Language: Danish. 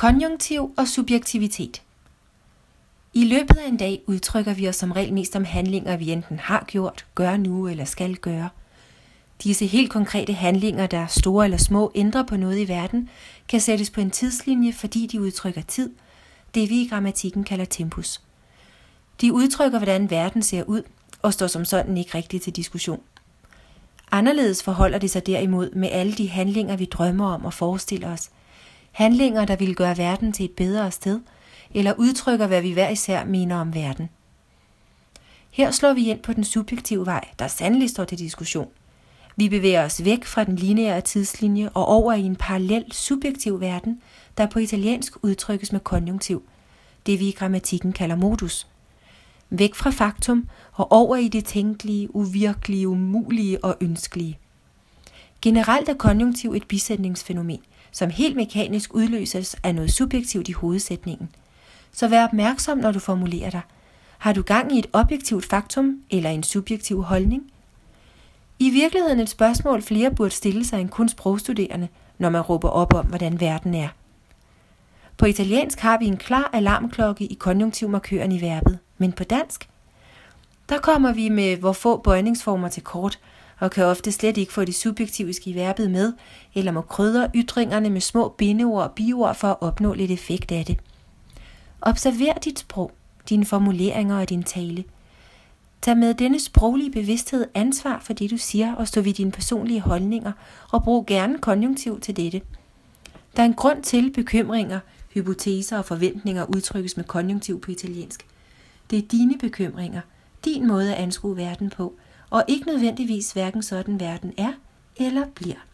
Konjunktiv og subjektivitet. I løbet af en dag udtrykker vi os som regel mest om handlinger, vi enten har gjort, gør nu eller skal gøre. Disse helt konkrete handlinger, der er store eller små, ændrer på noget i verden, kan sættes på en tidslinje, fordi de udtrykker tid, det vi i grammatikken kalder tempus. De udtrykker, hvordan verden ser ud, og står som sådan ikke rigtigt til diskussion. Anderledes forholder det sig derimod med alle de handlinger, vi drømmer om og forestiller os – Handlinger, der vil gøre verden til et bedre sted, eller udtrykker, hvad vi hver især mener om verden. Her slår vi ind på den subjektive vej, der sandelig står til diskussion. Vi bevæger os væk fra den lineære tidslinje og over i en parallel subjektiv verden, der på italiensk udtrykkes med konjunktiv, det vi i grammatikken kalder modus. Væk fra faktum og over i det tænkelige, uvirkelige, umulige og ønskelige. Generelt er konjunktiv et bisætningsfænomen som helt mekanisk udløses af noget subjektivt i hovedsætningen. Så vær opmærksom, når du formulerer dig. Har du gang i et objektivt faktum eller en subjektiv holdning? I virkeligheden et spørgsmål, flere burde stille sig end kun sprogstuderende, når man råber op om, hvordan verden er. På italiensk har vi en klar alarmklokke i konjunktivmarkøren i verbet, men på dansk, der kommer vi med hvor få bøjningsformer til kort, og kan ofte slet ikke få det subjektiviske i verbet med, eller må krydre ytringerne med små bindeord og biord for at opnå lidt effekt af det. Observer dit sprog, dine formuleringer og din tale. Tag med denne sproglige bevidsthed ansvar for det, du siger, og stå ved dine personlige holdninger, og brug gerne konjunktiv til dette. Der er en grund til bekymringer, hypoteser og forventninger udtrykkes med konjunktiv på italiensk. Det er dine bekymringer, din måde at anskue verden på – og ikke nødvendigvis hverken sådan verden er eller bliver.